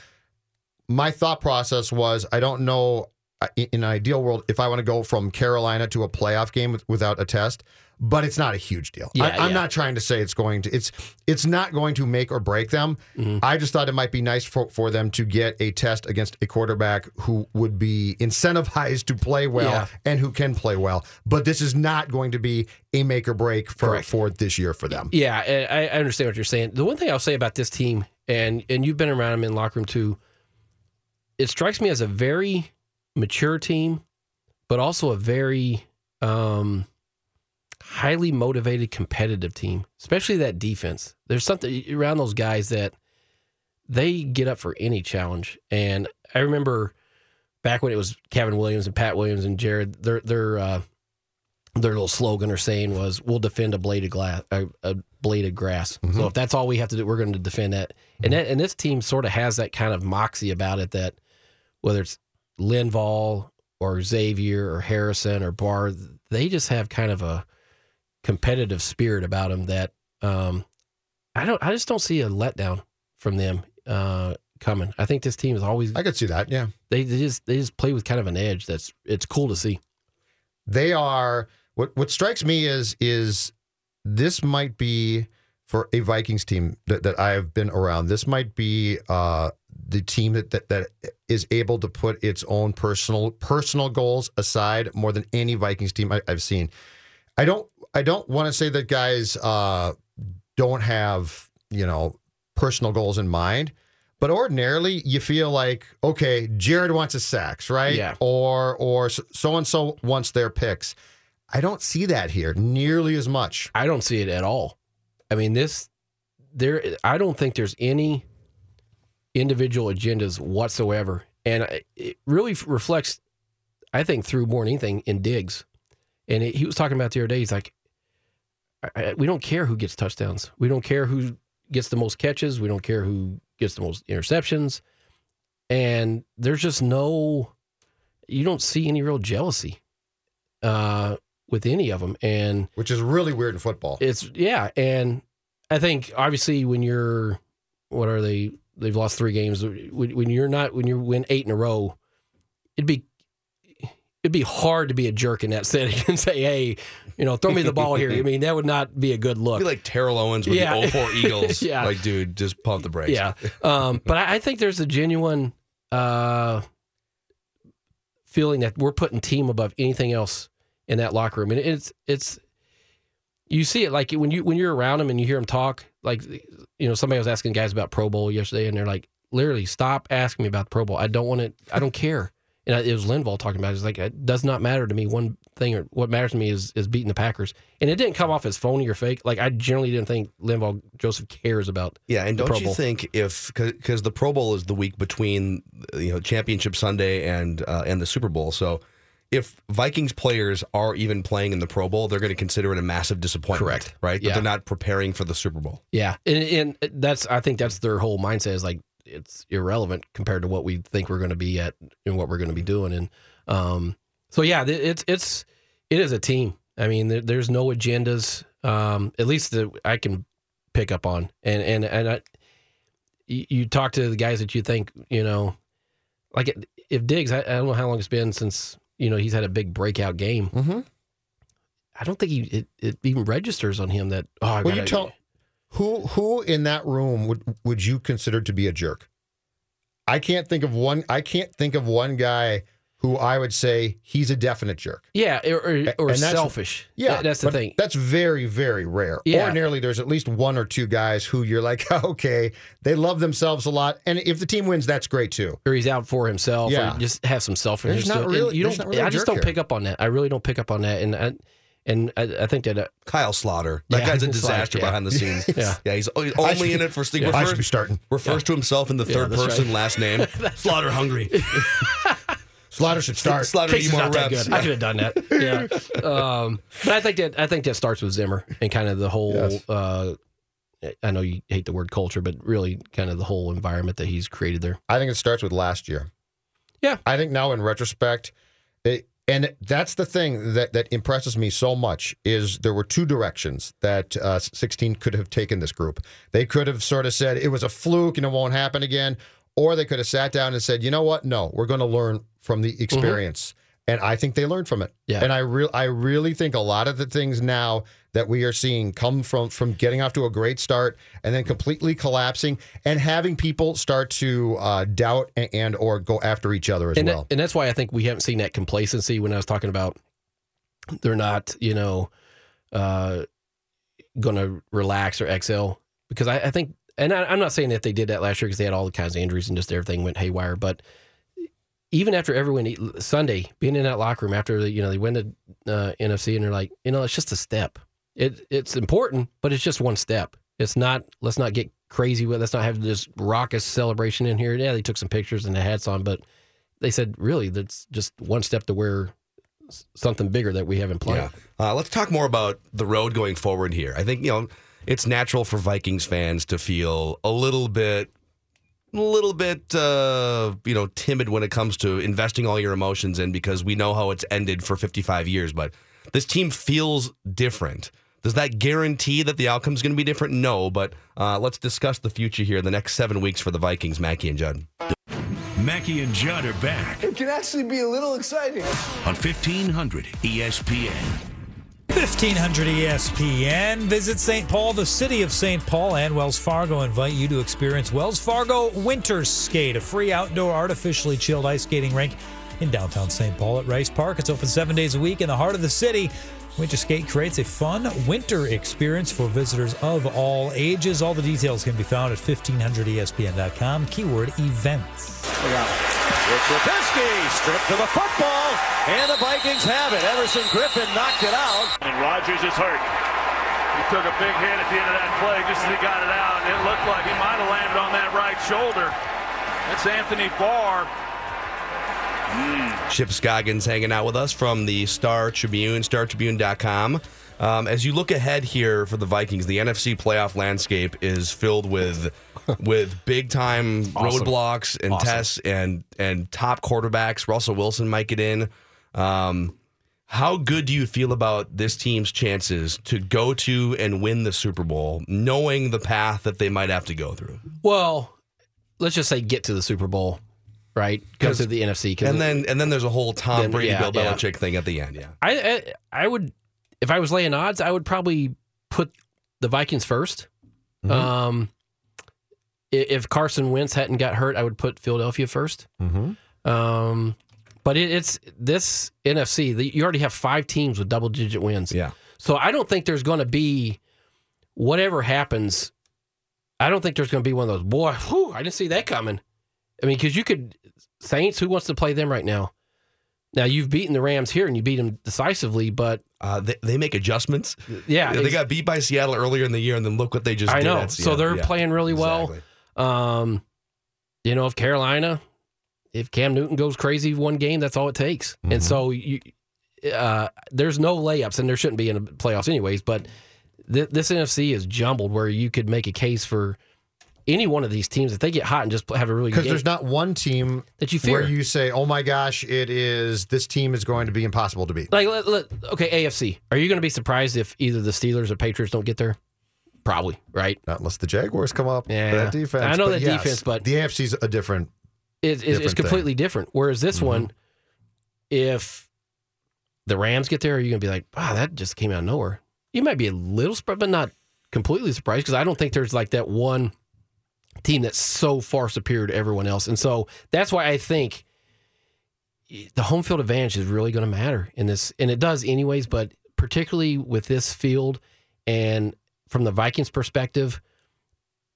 Speaker 4: my thought process was I don't know in in an ideal world if I want to go from Carolina to a playoff game with, without a test, but it's not a huge deal.
Speaker 12: Yeah,
Speaker 4: I, I'm
Speaker 12: yeah.
Speaker 4: not trying to say it's going to it's it's not going to make or break them.
Speaker 12: Mm-hmm.
Speaker 4: I just thought it might be nice for, for them to get a test against a quarterback who would be incentivized to play well
Speaker 12: Yeah.
Speaker 4: and who can play well. But this is not going to be a make or break for,
Speaker 12: Correct.
Speaker 4: for this year for them.
Speaker 12: Yeah, I, I understand what you're saying. The one thing I'll say about this team, and and you've been around them in locker room too, it strikes me as a very mature team, but also a very um, highly motivated, competitive team. Especially that defense. There's something around those guys that they get up for any challenge. And I remember back when it was Kevin Williams and Pat Williams and Jared, their their uh, their little slogan or saying was, "We'll defend a blade of glass, a, a blade of grass." So if that's all we have to do, we're going to defend that. And that, and this team sort of has that kind of moxie about it that whether it's Linval or Xavier or Harrison or Barr, they just have kind of a competitive spirit about them that um, I don't. I just don't see a letdown from them uh, coming. I think this team is always.
Speaker 4: I could see that. Yeah.
Speaker 12: They, they just they just play with kind of an edge that's it's cool to see.
Speaker 4: they are what what strikes me is is this might be for a Vikings team that, that I've been around. This might be uh, the team that, that that is able to put its own personal personal goals aside more than any Vikings team I, I've seen. I don't I don't want to say that guys uh, don't have you know personal goals in mind. But ordinarily, you feel like okay, Jared wants his sacks, right?
Speaker 12: Yeah.
Speaker 4: Or or so and so wants their picks. I don't see that here nearly as much.
Speaker 12: I don't see it at all. I mean, this there. I don't think there's any individual agendas whatsoever, and it- it really reflects. I think through more than anything in Diggs, and he was talking about the other day. He's like, I- I- "We don't care who gets touchdowns. We don't care who gets the most catches. We don't care who gets the most interceptions." And there's just no, you don't see any real jealousy uh, with any of them, and
Speaker 4: which is really weird in football.
Speaker 12: It's yeah, and I think obviously when you're what are they? They've lost three games. When, you're not when you win eight in a row, it'd be it'd be hard to be a jerk in that setting and say, "Hey, you know, throw me the ball here." I mean, that would not be a good look.
Speaker 3: Be like Terrell Owens with
Speaker 12: Yeah.
Speaker 3: the 04 Eagles.
Speaker 12: Yeah.
Speaker 3: Like, dude, just pump the brakes.
Speaker 12: Yeah. Um, but I, I think there's a genuine uh, feeling that we're putting team above anything else in that locker room, and it's it's you see it like when you when you're around them and you hear them talk. Like you know, somebody was asking guys about Pro Bowl yesterday, and they're like, literally, stop asking me about the Pro Bowl. I don't want to. I don't care. And I- it was Linval talking about it. It's like it does not matter to me. One thing, or what matters to me is is beating the Packers. And it didn't come off as phony or fake. Like I generally didn't think Linval Joseph cares about.
Speaker 3: Yeah, and don't
Speaker 12: Pro
Speaker 3: you
Speaker 12: Bowl.
Speaker 3: think if because the Pro Bowl is the week between you know Championship Sunday and uh, and the Super Bowl, so if Vikings players are even playing in the Pro Bowl, they're going to consider it a massive disappointment.
Speaker 12: Correct.
Speaker 3: Right. That
Speaker 12: Yeah.
Speaker 3: they're not preparing for the Super Bowl.
Speaker 12: Yeah, and, and that's I think that's their whole mindset is like it's irrelevant compared to what we think we're going to be at and what we're going to be doing, and um, so yeah, it's it's it is a team. I mean, there, there's no agendas, um, at least that I can pick up on, and and and I, you, you talk to the guys that you think you know, like if Diggs, I, I don't know how long it's been since you know he's had a big breakout game.
Speaker 4: Mm-hmm.
Speaker 12: I don't think he it, it even registers on him that oh I
Speaker 4: Well, you tell who who in that room would would you consider to be a jerk? I can't think of one. I can't think of one guy who I would say he's a definite jerk.
Speaker 12: Yeah, or, or, or
Speaker 4: And that's-
Speaker 12: selfish.
Speaker 4: Yeah,
Speaker 12: That- that's the thing.
Speaker 4: That's very, very rare.
Speaker 12: Yeah.
Speaker 4: Ordinarily, there's at least one or two guys who you're like, okay, they love themselves a lot, and if the team wins, that's great too.
Speaker 12: Or he's out for himself.
Speaker 4: Yeah.
Speaker 12: Or just have some selfishness.
Speaker 4: There's not
Speaker 12: to it. And
Speaker 4: really-
Speaker 12: you don't.
Speaker 4: not really a
Speaker 12: I just don't
Speaker 4: here.
Speaker 12: pick up on that. I really don't pick up on that. And I, And I, I think that uh,
Speaker 3: Kyle Sloter. That
Speaker 12: Yeah,
Speaker 3: guy's a
Speaker 12: Sloter,
Speaker 3: disaster
Speaker 12: yeah.
Speaker 3: behind the scenes.
Speaker 12: Yeah.
Speaker 3: yeah. He's he's only
Speaker 4: should-
Speaker 3: in it for Steve.
Speaker 4: Yeah. I should be starting.
Speaker 3: Refers to himself in the third
Speaker 12: that's
Speaker 3: person
Speaker 12: right.
Speaker 3: last name. Sloter hungry.
Speaker 4: Sloter should start.
Speaker 3: Sloter
Speaker 12: Casey's
Speaker 3: need more
Speaker 12: not that
Speaker 3: reps.
Speaker 12: good. I could have done that. Yeah. um, but I think that I think that starts with Zimmer and kind of the whole.
Speaker 4: Yes.
Speaker 12: Uh, I know you hate the word culture, but really kind of the whole environment that he's created there.
Speaker 4: I think it starts with last year.
Speaker 12: Yeah.
Speaker 4: I think now in retrospect, it, and that's the thing that, that impresses me so much is there were two directions that uh, 16 could have taken this group. They could have sort of said it was a fluke and it won't happen again, or they could have sat down and said, you know what? No, we're going to learn from the experience. And I think they learned from it.
Speaker 12: Yeah.
Speaker 4: And I real I really think a lot of the things now that we are seeing come from from getting off to a great start and then completely collapsing and having people start to uh, doubt and, and or go after each other as
Speaker 12: and, that-
Speaker 4: well.
Speaker 12: and that's why I think we haven't seen that complacency when I was talking about they're not, you know, uh, going to relax or exhale because I, I think, and I, I'm not saying that they did that last year because they had all the kinds of injuries and just everything went haywire, but even after everyone Sunday being in that locker room after you know they win the uh, NFC and they're like, you know, it's just a step. It it's important, but it's just one step. It's not. Let's not get crazy with. Let's not have this raucous celebration in here. Yeah, they took some pictures and the hats on, but they said really that's just one step to where something bigger that we have in play.
Speaker 3: Yeah. Uh, let's talk more about the road going forward here. I think, you know, it's natural for Vikings fans to feel a little bit a little bit uh, you know, timid when it comes to investing all your emotions in because we know how it's ended for 55 years, but this team feels different. Does that guarantee that the outcome's going to be different? No, but uh, let's discuss the future here in the next seven weeks for the Vikings, Mackey and Judd.
Speaker 5: Mackey and Judd are back
Speaker 15: It can actually be a little exciting.
Speaker 5: on E 1500 ESPN.
Speaker 9: 1500 ESPN. Visit St. Paul, the city of St. Paul, and Wells Fargo invite you to experience Wells Fargo Winter Skate, a free outdoor artificially chilled ice skating rink in downtown St. Paul at Rice Park. It's open seven days a week in the heart of the city. Winter Skate creates a fun winter experience for visitors of all ages. All the details can be found at 1500ESPN.com. Keyword events.
Speaker 16: It's Trubisky stripped to the football, and the Vikings have it. Everson Griffen knocked it out.
Speaker 7: And Rodgers is hurt. He took a big hit at the end of that play just as he got it out, and it looked like he might have landed on that right shoulder. That's Anthony Barr.
Speaker 3: Chip Scoggins hanging out with us from the Star Tribune, startribune.com. Um, as you look ahead here for the Vikings, the NFC playoff landscape is filled with with big time
Speaker 12: Awesome.
Speaker 3: roadblocks and
Speaker 12: Awesome.
Speaker 3: tests and and top quarterbacks. Russell Wilson might get in. Um, how good do you feel about this team's chances to go to and win the Super Bowl, knowing the path that they might have to go through?
Speaker 12: Well, let's just say get to the Super Bowl, right? Go to the NFC,
Speaker 3: And then and then there's a whole Tom
Speaker 12: Then,
Speaker 3: Brady,
Speaker 12: yeah,
Speaker 3: Bill
Speaker 12: yeah.
Speaker 3: Belichick thing at the end. Yeah.
Speaker 12: I, I I would if I was laying odds, I would probably put the Vikings 1st
Speaker 4: Mm-hmm.
Speaker 12: Um, if Carson Wentz hadn't got hurt, I would put Philadelphia 1st
Speaker 4: Mm-hmm.
Speaker 12: Um, but it, it's this NFC. The, you already have five teams with double digit wins.
Speaker 3: Yeah.
Speaker 12: So I don't think there's going to be whatever happens. I don't think there's going to be one of those. Boy, whew, I didn't see that coming. I mean, because you could Saints. Who wants to play them right now? Now you've beaten the Rams here and you beat them decisively, but
Speaker 3: Uh, they, they make adjustments.
Speaker 12: Yeah,
Speaker 3: they got beat by Seattle earlier in the year, and then look what they just
Speaker 12: I
Speaker 3: did.
Speaker 12: know. So they're
Speaker 3: Yeah,
Speaker 12: playing really well. Um, you know, if Carolina, if Cam Newton goes crazy one game, that's all it takes.
Speaker 3: Mm-hmm.
Speaker 12: And so you, uh, there's no layups, and there shouldn't be in the playoffs anyways. But th- this NFC is jumbled, where you could make a case for any one of these teams if they get hot and just have a really good
Speaker 4: Because there's not one team
Speaker 12: that you fear.
Speaker 4: where you say, "Oh my gosh, it is this team is going to be impossible to beat."
Speaker 12: Like, let, let- okay, AFC. Are you going to be surprised if either the Steelers or Patriots don't get there? Probably, right?
Speaker 4: Not unless the Jaguars come up.
Speaker 12: Yeah.
Speaker 4: that defense.
Speaker 12: I know that
Speaker 4: yes,
Speaker 12: defense, but
Speaker 4: the AFC's a different.
Speaker 12: it, it's, it's
Speaker 4: different thing. Mm-hmm.
Speaker 12: completely different. Whereas this one, if the Rams get there, are you going to be like, wow, that just came out of nowhere? You might be a little surprised, but not completely surprised because I don't think there's like that one team that's so far superior to everyone else. And so that's why I think the home field advantage is really going to matter in this. And it does anyways, but particularly with this field and from the Vikings perspective,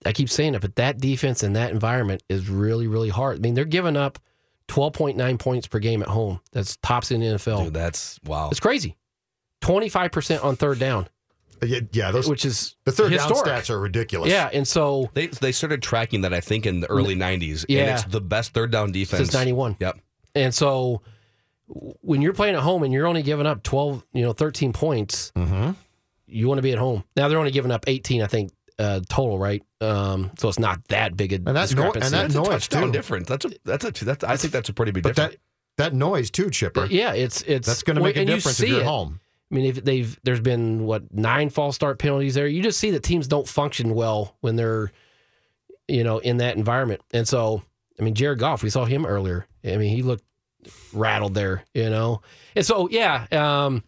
Speaker 12: I keep saying it, but that defense and that environment is really, really hard. I mean, they're giving up 12.9 points per game at home. That's tops in the NFL.
Speaker 3: Dude, that's wow.
Speaker 12: It's crazy. 25% on third down.
Speaker 4: Yeah, yeah those,
Speaker 12: which is
Speaker 4: the third
Speaker 12: historic.
Speaker 4: down stats are ridiculous.
Speaker 12: Yeah, and so
Speaker 3: they they started tracking that I think in the early '90s. and
Speaker 12: Yeah.
Speaker 3: it's the best third down defense
Speaker 12: since 91.
Speaker 3: Yep.
Speaker 12: And so when you're playing at home and you're only giving up 12, you know, 13 points,
Speaker 4: Mm-hmm.
Speaker 12: you want to be at home. Now they're only giving up 18, I think, uh, total, right? Um, so it's not that big a difference.
Speaker 4: And that's no- and
Speaker 12: discrepancy.
Speaker 4: that
Speaker 3: That's a
Speaker 4: noise,
Speaker 3: touchdown
Speaker 4: too.
Speaker 3: difference. That's a that's a that's I think that's a pretty big
Speaker 4: But
Speaker 3: difference.
Speaker 4: that that noise too, Chipper.
Speaker 12: yeah, it's it's
Speaker 4: That's going to
Speaker 12: well,
Speaker 4: make a
Speaker 12: and you
Speaker 4: difference if you're
Speaker 12: it.
Speaker 4: at home.
Speaker 12: I mean, if they've there's been what nine false start penalties there. You just see that teams don't function well when they're, you know, in that environment. And so, I mean, Jared Goff, we saw him earlier. I mean, he looked rattled there, you know. And so, yeah, um,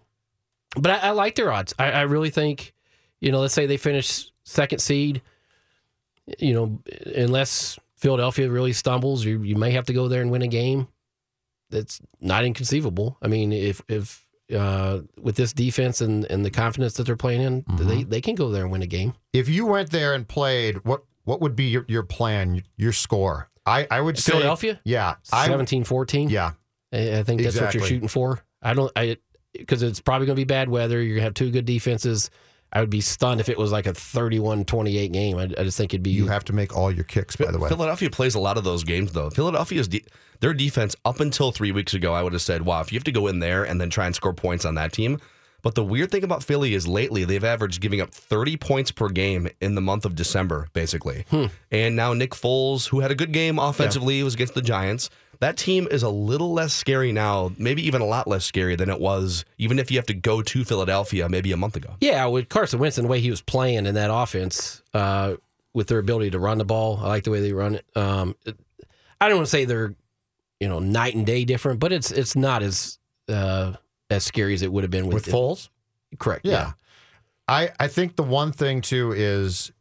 Speaker 12: but I, I like their odds. I, I really think, you know, let's say they finish second seed, you know, unless Philadelphia really stumbles, you you may have to go there and win a game. That's not inconceivable. I mean, if if uh, with this defense and, and the confidence that they're playing in,
Speaker 4: Mm-hmm.
Speaker 12: they they can go there and win a game.
Speaker 4: If you went there and played, what what would be your, your plan, your score? I, I would say
Speaker 12: Philadelphia?
Speaker 4: Yeah, I,
Speaker 12: 17-14?
Speaker 4: Yeah,
Speaker 12: I, I think that's what you're shooting for. I don't. I because it's probably going to be bad weather. You're going to have two good defenses. I would be stunned if it was like a 31-28 game. I, I just think it'd be.
Speaker 4: you have to make all your kicks. By the way,
Speaker 3: Philadelphia plays a lot of those games though. Philadelphia's de- their defense up until three weeks ago, I would have said, "Wow, if you have to go in there and then try and score points on that team." But the weird thing about Philly is lately they've averaged giving up 30 points per game in the month of December, basically. Hmm. And now Nick Foles, who had a good game offensively, was against the Giants. That team is a little less scary now, maybe even a lot less scary than it was, even if you have to go to Philadelphia maybe a month ago.
Speaker 12: Yeah, with Carson Wentz and the way he was playing in that offense, uh, with their ability to run the ball, I like the way they run it. Um, it- I don't want to say they're, you know, night and day different, but it's it's not as uh, as scary as it would have been with,
Speaker 4: with Foles.
Speaker 12: Correct.
Speaker 4: Yeah. I I think the one thing too is i-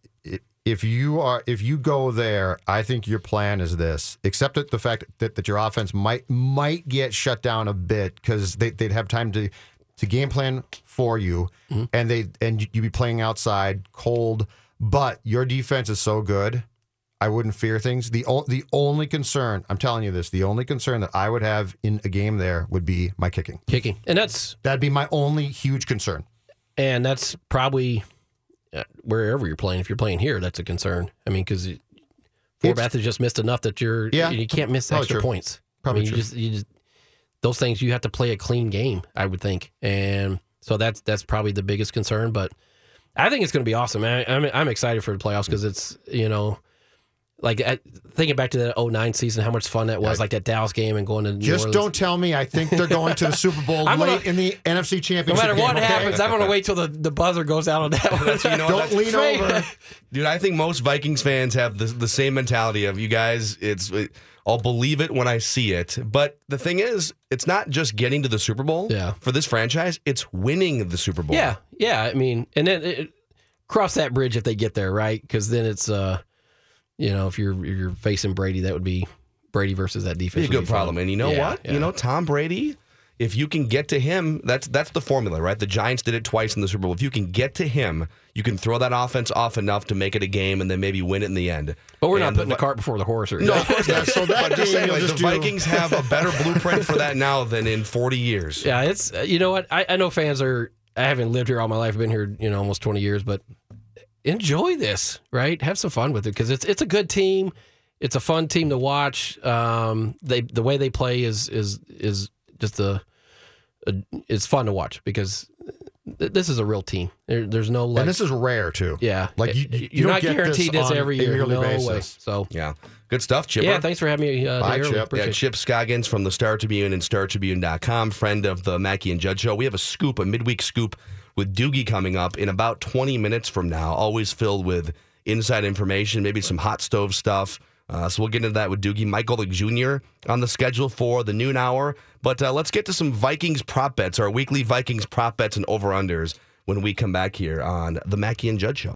Speaker 4: if you are if you go there, I think your plan is this. Except that the fact that, that your offense might might get shut down a bit because they, they'd have time to to game plan for you, mm-hmm. and they and you'd be playing outside cold. But your defense is so good, I wouldn't fear things. The o- the only concern, I'm telling you this, the only concern that I would have in a game there would be my kicking.
Speaker 12: Kicking, and that's
Speaker 4: that'd be my only huge concern.
Speaker 12: and that's probably Uh, wherever you're playing. If you're playing here, that's a concern. I mean, because Forbath has just missed enough that you're
Speaker 4: Yeah.
Speaker 12: you can't miss oh,
Speaker 4: Probably
Speaker 12: extra
Speaker 4: true.
Speaker 12: points.
Speaker 4: Probably
Speaker 12: I mean,
Speaker 4: true.
Speaker 12: you just you just those things you have to play a clean game. I would think, and so that's that's probably the biggest concern. But I think it's going to be awesome. I, I'm I'm excited for the playoffs because it's you know. Like I, thinking back to the 09 season, how much fun that was, like that Dallas game and going to New
Speaker 4: Just
Speaker 12: Orleans.
Speaker 4: don't tell me. I think they're going to the Super Bowl
Speaker 12: I'm gonna-
Speaker 4: late in the NFC Championship.
Speaker 12: No matter what
Speaker 4: game, okay?
Speaker 12: happens, I'm going to wait till the, the buzzer goes out on that one.
Speaker 3: You know,
Speaker 4: Don't
Speaker 3: that's-
Speaker 4: lean over.
Speaker 3: Dude, I think most Vikings fans have the, the same mentality of you guys. It's I'll believe it when I see it. But the thing is, it's not just getting to the Super Bowl.
Speaker 12: Yeah.
Speaker 3: For this franchise, it's winning the Super Bowl.
Speaker 12: Yeah, yeah. I mean, and then it, cross that bridge if they get there, right? Because then it's, uh, you know, if you're you're facing Brady, that would be Brady versus that defense.
Speaker 3: Be a good
Speaker 12: fun.
Speaker 3: problem. And you know
Speaker 12: Yeah,
Speaker 3: what?
Speaker 12: yeah.
Speaker 3: You know, Tom Brady. If you can get to him, that's that's the formula, right? The Giants did it twice in the Super Bowl. If you can get to him, you can throw that offense off enough to make it a game, and then maybe win it in the end.
Speaker 12: But we're not putting the,
Speaker 3: Vi-
Speaker 12: cart before the horse. Or
Speaker 3: No, of course not.
Speaker 4: so that
Speaker 3: but just saying, like,
Speaker 4: just
Speaker 3: the
Speaker 4: do-
Speaker 3: Vikings have a better blueprint for that now than in 40 years.
Speaker 12: Yeah, it's you know what I, I know fans are. I haven't lived here all my life. I've been here, you know, almost twenty years. But enjoy this, right? Have some fun with it because it's it's a good team. It's a fun team to watch. Um, they the way they play is is is just a, a it's fun to watch because th- this is a real team. There, there's no like
Speaker 4: and this is rare too.
Speaker 12: yeah,
Speaker 4: like you,
Speaker 12: you're
Speaker 4: you don't
Speaker 12: not
Speaker 4: get
Speaker 12: guaranteed this,
Speaker 4: on
Speaker 12: every year. no
Speaker 4: basis.
Speaker 12: way. So
Speaker 3: Yeah. Good stuff, Chipper.
Speaker 12: yeah, thanks for having me. Uh,
Speaker 4: Bye. Chip.
Speaker 3: Yeah, Chip Scoggins from the Star Tribune and StarTribune.com, friend of the Mackey and Judd Show. We have a scoop, a midweek scoop with Doogie coming up in about 20 minutes from now, always filled with inside information, maybe some hot stove stuff. Uh, so we'll get into that with Doogie. Golick Jr. on the schedule for the noon hour. But uh, let's get to some Vikings prop bets, our weekly Vikings prop bets and over-unders when we come back here on the Mackey and Judd Show.